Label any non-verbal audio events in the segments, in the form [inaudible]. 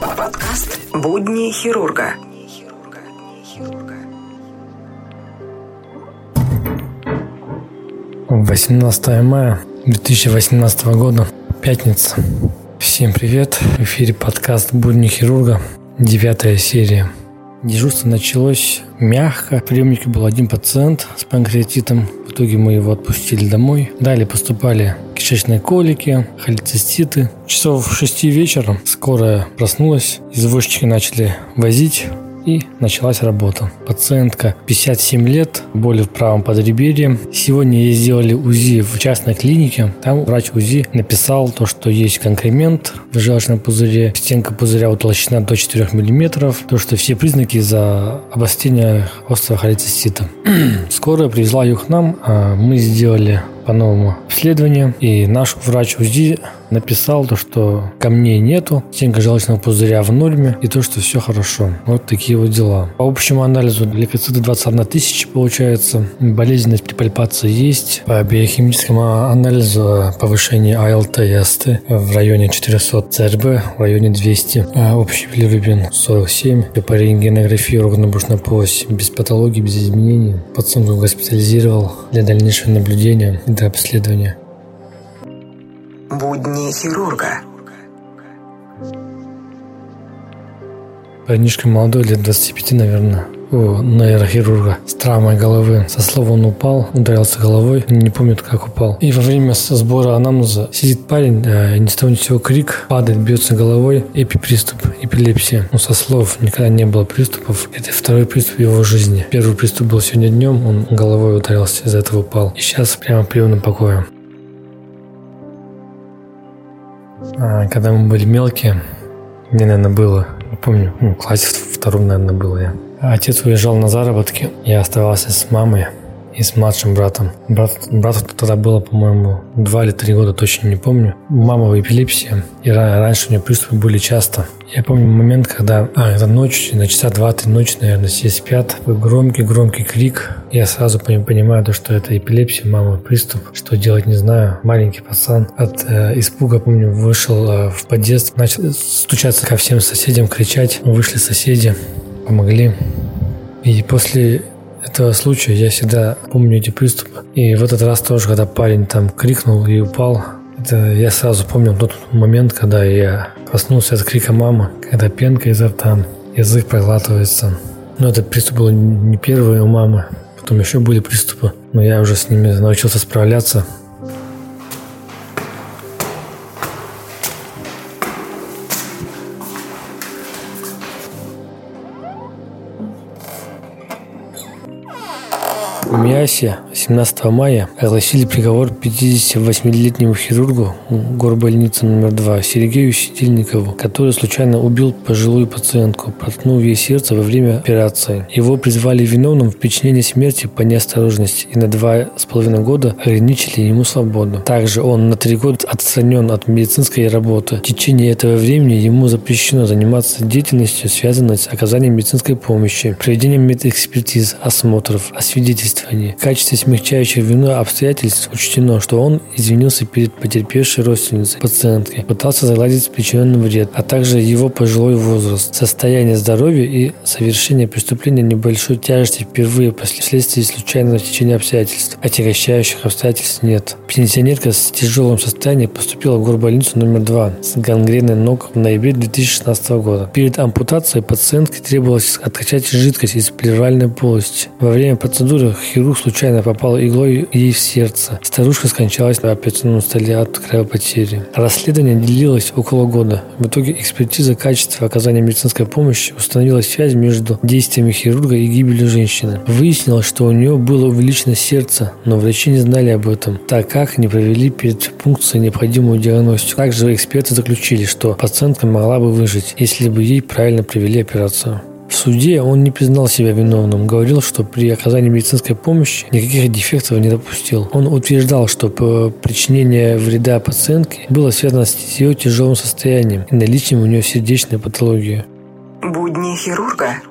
Подкаст «Будни хирурга». 18 мая 2018 года, пятница. Всем привет, в эфире подкаст «Будни хирурга», девятая серия. Дежурство началось мягко. В приемнике был один пациент с панкреатитом. В итоге мы его отпустили домой. Далее поступали кишечные колики, холециститы. Часов в 6 вечера скорая проснулась. Извозчики начали возить и началась работа. Пациентка 57 лет, боли в правом подреберье. Сегодня ей сделали УЗИ в частной клинике. Там врач УЗИ написал то, что есть конкремент в желчном пузыре, стенка пузыря утолщена до 4 мм, то, что все признаки за обострения острого холецистита. [clears throat] Скорая привезла ее к нам, а мы сделали по-новому обследование, и наш врач УЗИ написал то, что камней нету, стенка желчного пузыря в норме, и то, что все хорошо. Вот такие вот дела. По общему анализу лейкоциты 21 тысяча получается, болезненность при пальпации есть, по биохимическому анализу повышение АЛТ и АСТ в районе 400, ЦРБ в районе 200, а общий билирубин 47, по рентгенографии органа брюшной полости без патологии, без изменений. Пациентку госпитализировал для дальнейшего наблюдения до обследования. Будни хирурга. Парнишка молодой, лет 25, наверное, у нейрохирурга с травмой головы. Со слова он упал, ударился головой, не помню, как упал. И во время сбора анамнеза сидит парень, э, ни с того ни сего крик, падает, бьется головой, эпиприступ, эпилепсия. Ну, со слов никогда не было приступов. Это второй приступ его жизни. Первый приступ был сегодня днем, он головой ударился, из-за этого упал. И сейчас прямо в приемном покое. Когда мы были мелкие, мне, наверное, было, не помню, ну, в классе втором, наверное, было я. Отец уезжал на заработки, я оставался с мамой и с младшим братом. Брат, брату тогда было, по-моему, два или три года, точно не помню. Мама в эпилепсии, и раньше у нее приступы были часто. Я помню момент, когда, а, это ночь, на часа два-три ночи, наверное, все спят, громкий-громкий крик. Я сразу понимаю, то, что это эпилепсия, мама приступ, что делать не знаю. Маленький пацан от э, испуга, помню, вышел э, в подъезд, начал стучаться ко всем соседям, кричать. Вышли соседи, помогли. И после этого случая я всегда помню эти приступы. И в этот раз тоже, когда парень там крикнул и упал, это я сразу помню тот момент, когда я проснулся от крика мамы, когда пенка изо рта, язык проглатывается. Но этот приступ был не первый у мамы, потом еще были приступы, но я уже с ними научился справляться. Миасе 17 мая огласили приговор 58-летнему хирургу горбольницы номер 2 Сергею Сидельникову, который случайно убил пожилую пациентку, проткнув ей сердце во время операции. Его призвали виновным в причинении смерти по неосторожности и на два с половиной года ограничили ему свободу. Также он на три года отстранен от медицинской работы. В течение этого времени ему запрещено заниматься деятельностью, связанной с оказанием медицинской помощи, проведением медэкспертиз, осмотров, освидетельствований действовании. В качестве смягчающих вину обстоятельств учтено, что он извинился перед потерпевшей родственницей пациентки, пытался загладить причиненный вред, а также его пожилой возраст, состояние здоровья и совершение преступления небольшой тяжести впервые вследствие случайного течения обстоятельств. Отягощающих обстоятельств нет. Пенсионерка с тяжелым состоянием поступила в горбольницу номер 2 с гангреной ног в ноябре 2016 года. Перед ампутацией пациентке требовалось откачать жидкость из плевральной полости. Во время процедуры хирург случайно попал иглой ей в сердце. Старушка скончалась на операционном столе от кровопотери. Расследование длилось около года. В итоге экспертиза качества оказания медицинской помощи установила связь между действиями хирурга и гибелью женщины. Выяснилось, что у нее было увеличено сердце, но врачи не знали об этом, так как не провели перед пункцией необходимую диагностику. Также эксперты заключили, что пациентка могла бы выжить, если бы ей правильно провели операцию. Суде он не признал себя виновным, говорил, что при оказании медицинской помощи никаких дефектов не допустил. Он утверждал, что причинение вреда пациентке было связано с ее тяжелым состоянием и наличием у нее сердечной патологии. Будни хирурга.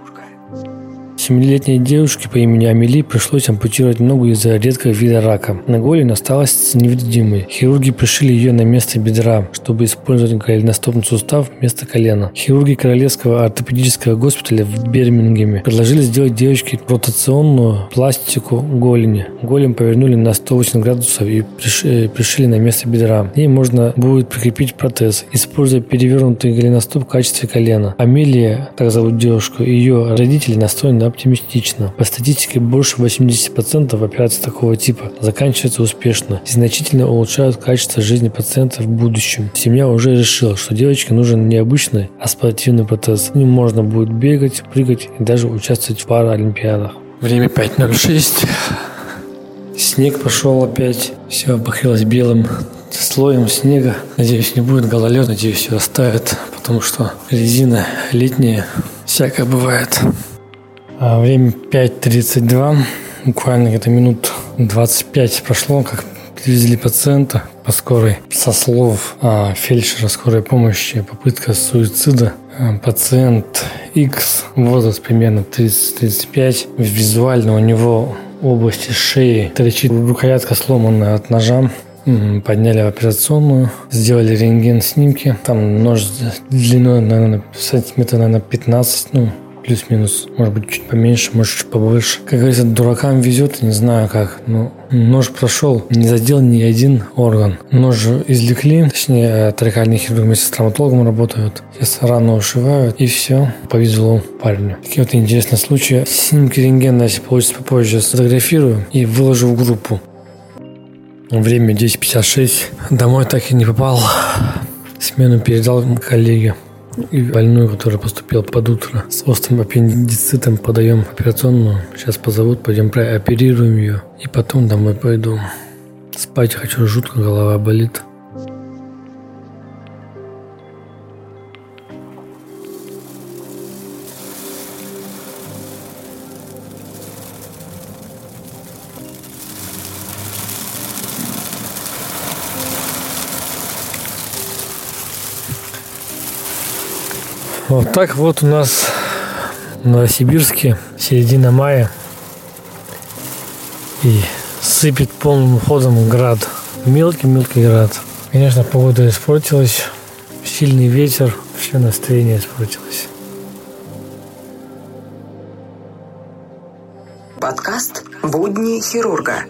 Семилетней девушке по имени Амели пришлось ампутировать ногу из-за редкого вида рака. На голень осталась невредимой. Хирурги пришили ее на место бедра, чтобы использовать голеностопный сустав вместо колена. Хирурги Королевского ортопедического госпиталя в Бирмингеме предложили сделать девочке ротационную пластику голени. Голень повернули на 180 градусов и э, пришили на место бедра. Ей можно будет прикрепить протез, используя перевернутый голеностоп в качестве колена. Амелия, так зовут девушку, ее родители настроены оптимистично. По статистике больше 80% операций такого типа заканчиваются успешно и значительно улучшают качество жизни пациента в будущем. Семья уже решила, что девочке нужен не обычный, а спортивный протез. С ним можно будет бегать, прыгать и даже участвовать в паралимпиадах. Время 5.06. Снег пошел опять. Все покрылось белым слоем снега. Надеюсь, не будет гололед. Надеюсь, все оставят, потому что резина летняя. Всякое бывает. А время 5.32. Буквально где-то минут 25 прошло, как привезли пациента по скорой. Со слов а, фельдшера скорой помощи попытка суицида. А, пациент X, возраст примерно 30-35. Визуально у него области шеи торчит рукоятка сломанная от ножа. Подняли в операционную, сделали рентген снимки. Там нож длиной, наверное, сантиметра, наверное, 15, ну, плюс-минус, может быть, чуть поменьше, может, чуть побольше. Как говорится, дуракам везет, не знаю как, но нож прошел, не задел ни один орган. Нож извлекли, точнее, трахальный хирург вместе с травматологом работают. Сейчас рану ушивают, и все, повезло парню. Такие вот интересные случаи. Снимки рентгена, если получится попозже, сфотографирую и выложу в группу. Время 10.56. Домой так и не попал. Смену передал коллеге и больную, которая поступила под утро с острым аппендицитом, подаем операционную. Сейчас позовут, пойдем прооперируем ее. И потом домой пойду. Спать хочу, жутко голова болит. Вот так вот у нас в Новосибирске середина мая. И сыпет полным ходом град. Мелкий-мелкий град. Конечно, погода испортилась. Сильный ветер. Все настроение испортилось. Подкаст «Будни хирурга».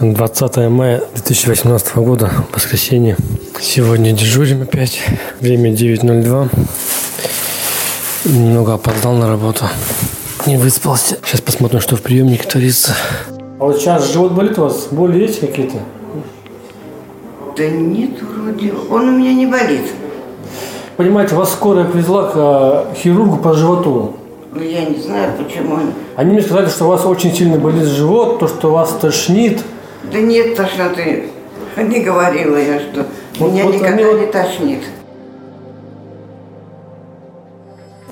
20 мая 2018 года, воскресенье. Сегодня дежурим опять. Время 9.02. Немного опоздал на работу. Не выспался. Сейчас посмотрим, что в приемнике творится. А вот сейчас живот болит у вас? Боли есть какие-то? Да нет, вроде. Он у меня не болит. Понимаете, вас скорая привезла к э, хирургу по животу. Ну, я не знаю, почему. Они мне сказали, что у вас очень сильно болит живот, то, что вас тошнит. Да нет тошноты. Не говорила я, что Вот- меня вот никогда они вот- не тошнит.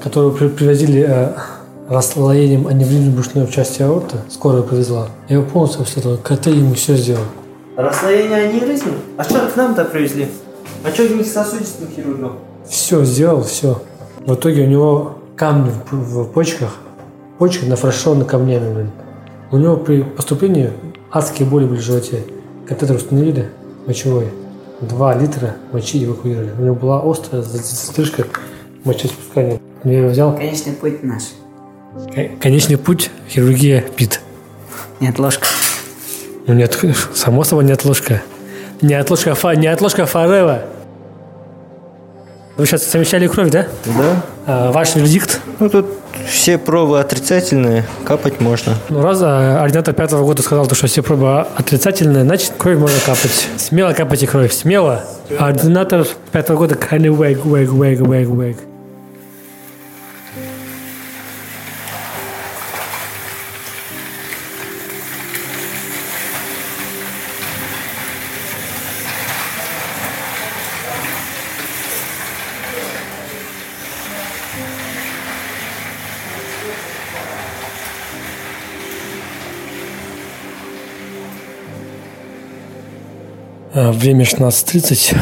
Которую при- привозили э, расслоением аневризмы брюшной части аорты. Скорая привезла. Я его полностью обследовал. КТ ему все сделал. Расслоение аневризмы? А что к нам-то привезли? А что не к сосудистым хирургам? Все сделал, все. В итоге у него камни в, в почках. Почка нафарширована камнями, блин. У него при поступлении адские боли были в животе. Катетер установили, мочевой. Два литра мочи эвакуировали. У него была острая застрижка мочеиспускания. Я его взял. Конечный путь наш. Кон- Конечный путь хирургия ПИТ. Нет, ложка. Ну нет, само собой не отложка. Не отложка, фа, не отложка Фарева. Вы сейчас совмещали кровь, да? Да. А, ваш вердикт? Ну тут все пробы отрицательные, капать можно. Ну, раз а, ординатор пятого года сказал, то, что все пробы отрицательные, значит, кровь можно капать. Смело капайте кровь, смело. Ординатор пятого года kind of wag, wag, wag, wag, Время 16.30.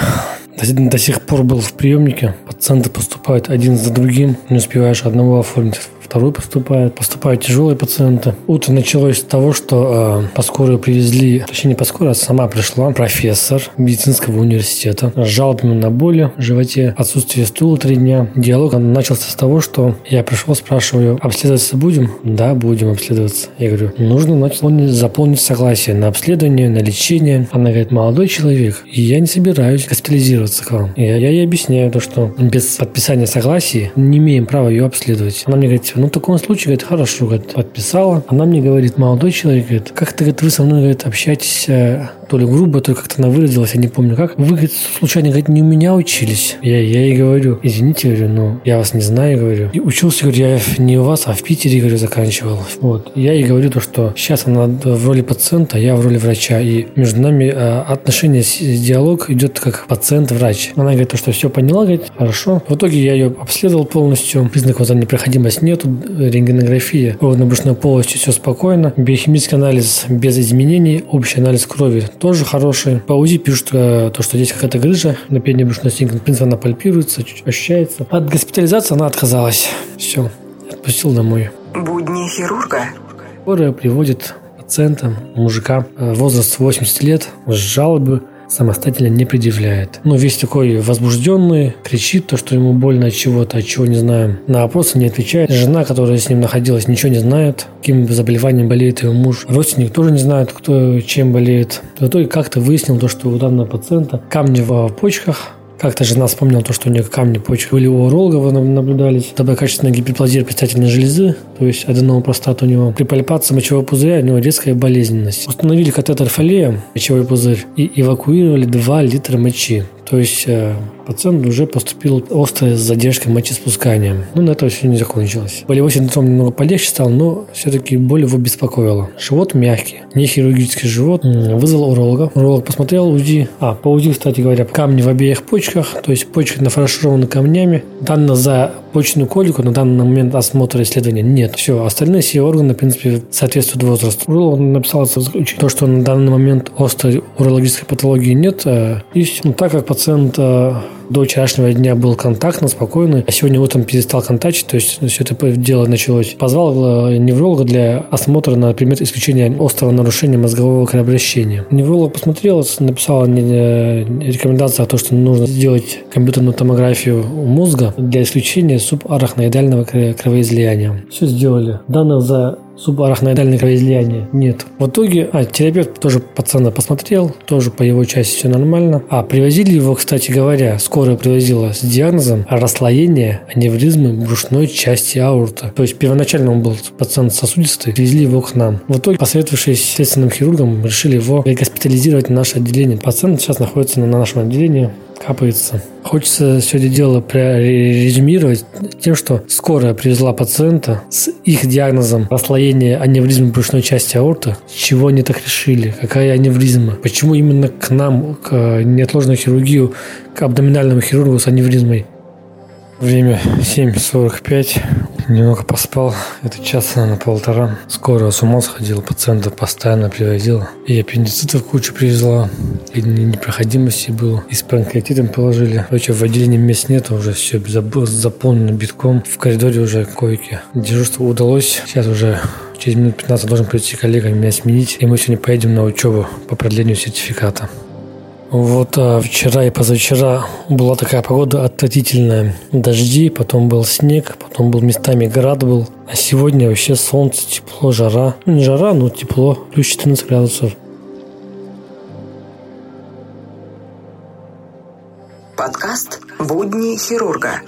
До до, до сих пор был в приемнике. Пациенты поступают один за другим. Не успеваешь одного оформить, второй поступает. Поступают тяжелые пациенты. Утро началось с того, что э, по скорую привезли, точнее не по скорую, а сама пришла профессор медицинского университета с жалобами на боли в животе, отсутствие стула три дня. Диалог начался с того, что я пришел, спрашиваю, обследоваться будем? Да, будем обследоваться. Я говорю, нужно заполнить, заполнить согласие на обследование, на лечение. Она говорит, молодой человек, и я не собираюсь госпитализироваться к вам. Я, я ей объясняю то, что без подписания согласия не имеем права ее обследовать. Она мне говорит, ну, в таком случае, говорит, хорошо, говорит, подписала. Она мне говорит, молодой человек, говорит, как-то, говорит, вы со мной, говорит, общаетесь э, то ли грубо, то ли как-то она выразилась, я не помню как. Вы, говорит, случайно, говорит, не у меня учились. Я, я ей говорю, извините, говорю, ну, я вас не знаю, говорю. И учился, говорю, я не у вас, а в Питере, говорю, заканчивал. Вот. Я ей говорю то, что сейчас она в роли пациента, я в роли врача, и между нами э, отношения, диалог идет как пациент-врач. Она говорит, то, что все поняла, говорит, хорошо. В итоге я ее обследовал полностью, признаков за непроходимость нету, рентгенография, опорно-брюшной полости, все спокойно, биохимический анализ без изменений, общий анализ крови тоже хороший. По УЗИ пишут э, то, что здесь какая-то грыжа на передней брюшной стенке, в принципе, она пальпируется, ощущается. От госпитализации она отказалась. Все, отпустил домой. Будни хирурга. Скорая приводит пациента, мужика, э, возраст 80 лет, с жалобы самостоятельно не предъявляет. Но весь такой возбужденный, кричит то, что ему больно от чего-то, от чего не знаем. На вопросы не отвечает. Жена, которая с ним находилась, ничего не знает, каким заболеванием болеет его муж. Родственник тоже не знает, кто чем болеет. В итоге как-то выяснил то, что у данного пациента камни в почках, как-то жена вспомнила то, что у нее камни были у урологов наблюдались. Доброкачественная гиперплазия предстательной железы, то есть аденома простата у него. При пальпации мочевого пузыря у него детская болезненность. Установили катетер фолия, мочевой пузырь, и эвакуировали 2 литра мочи. То есть э, пациент уже поступил острой с задержкой мочеспускания. Ну, на этом все не закончилось. Болевой синдром немного полегче стал, но все-таки боль его беспокоила. Живот мягкий, не хирургический живот. Вызвал уролога. Уролог посмотрел УЗИ. А, по УЗИ, кстати говоря, камни в обеих почках, то есть почки нафаршированы камнями. Данные за почечную колику на данный момент осмотра исследования нет. Все, остальные все органы, в принципе, соответствуют возрасту. Уролог написал то, что на данный момент острой урологической патологии нет. Э, и ну, так как пациент э, до вчерашнего дня был контактно, спокойный, а сегодня утром перестал контактить, то есть все это дело началось. Позвал э, невролога для осмотра на предмет исключения острого нарушения мозгового кровообращения. Невролог посмотрел, написал рекомендацию о том, что нужно сделать компьютерную томографию мозга для исключения субарахноидального кровоизлияния. Все сделали. Данных за субарахноидальное кровоизлияние нет. В итоге, а, терапевт тоже пацана посмотрел, тоже по его части все нормально. А, привозили его, кстати говоря, скорая привозила с диагнозом расслоение аневризмы брюшной части аорта. То есть первоначально он был пациент сосудистый, привезли его к нам. В итоге, посоветовавшись с следственным хирургом, решили его госпитализировать в наше отделение. Пациент сейчас находится на нашем отделении капается. Хочется это дело резюмировать тем, что скорая привезла пациента с их диагнозом расслоения аневризмы брюшной части аорты. С чего они так решили? Какая аневризма? Почему именно к нам, к неотложной хирургию, к абдоминальному хирургу с аневризмой? Время 7.45. Немного поспал. Это час, на полтора. Скоро с ума сходил. Пациента постоянно привозил. И аппендицитов кучу привезла. И непроходимости было. И с панкреатитом положили. Короче, в отделении мест нет. Уже все заполнено битком. В коридоре уже койки. Дежурство удалось. Сейчас уже через минут 15 должен прийти коллега меня сменить. И мы сегодня поедем на учебу по продлению сертификата. Вот а, вчера и позавчера была такая погода отвратительная. Дожди, потом был снег, потом был местами град был. А сегодня вообще солнце, тепло, жара. Ну, не жара, но тепло, плюс 14 градусов. Подкаст «Будни хирурга».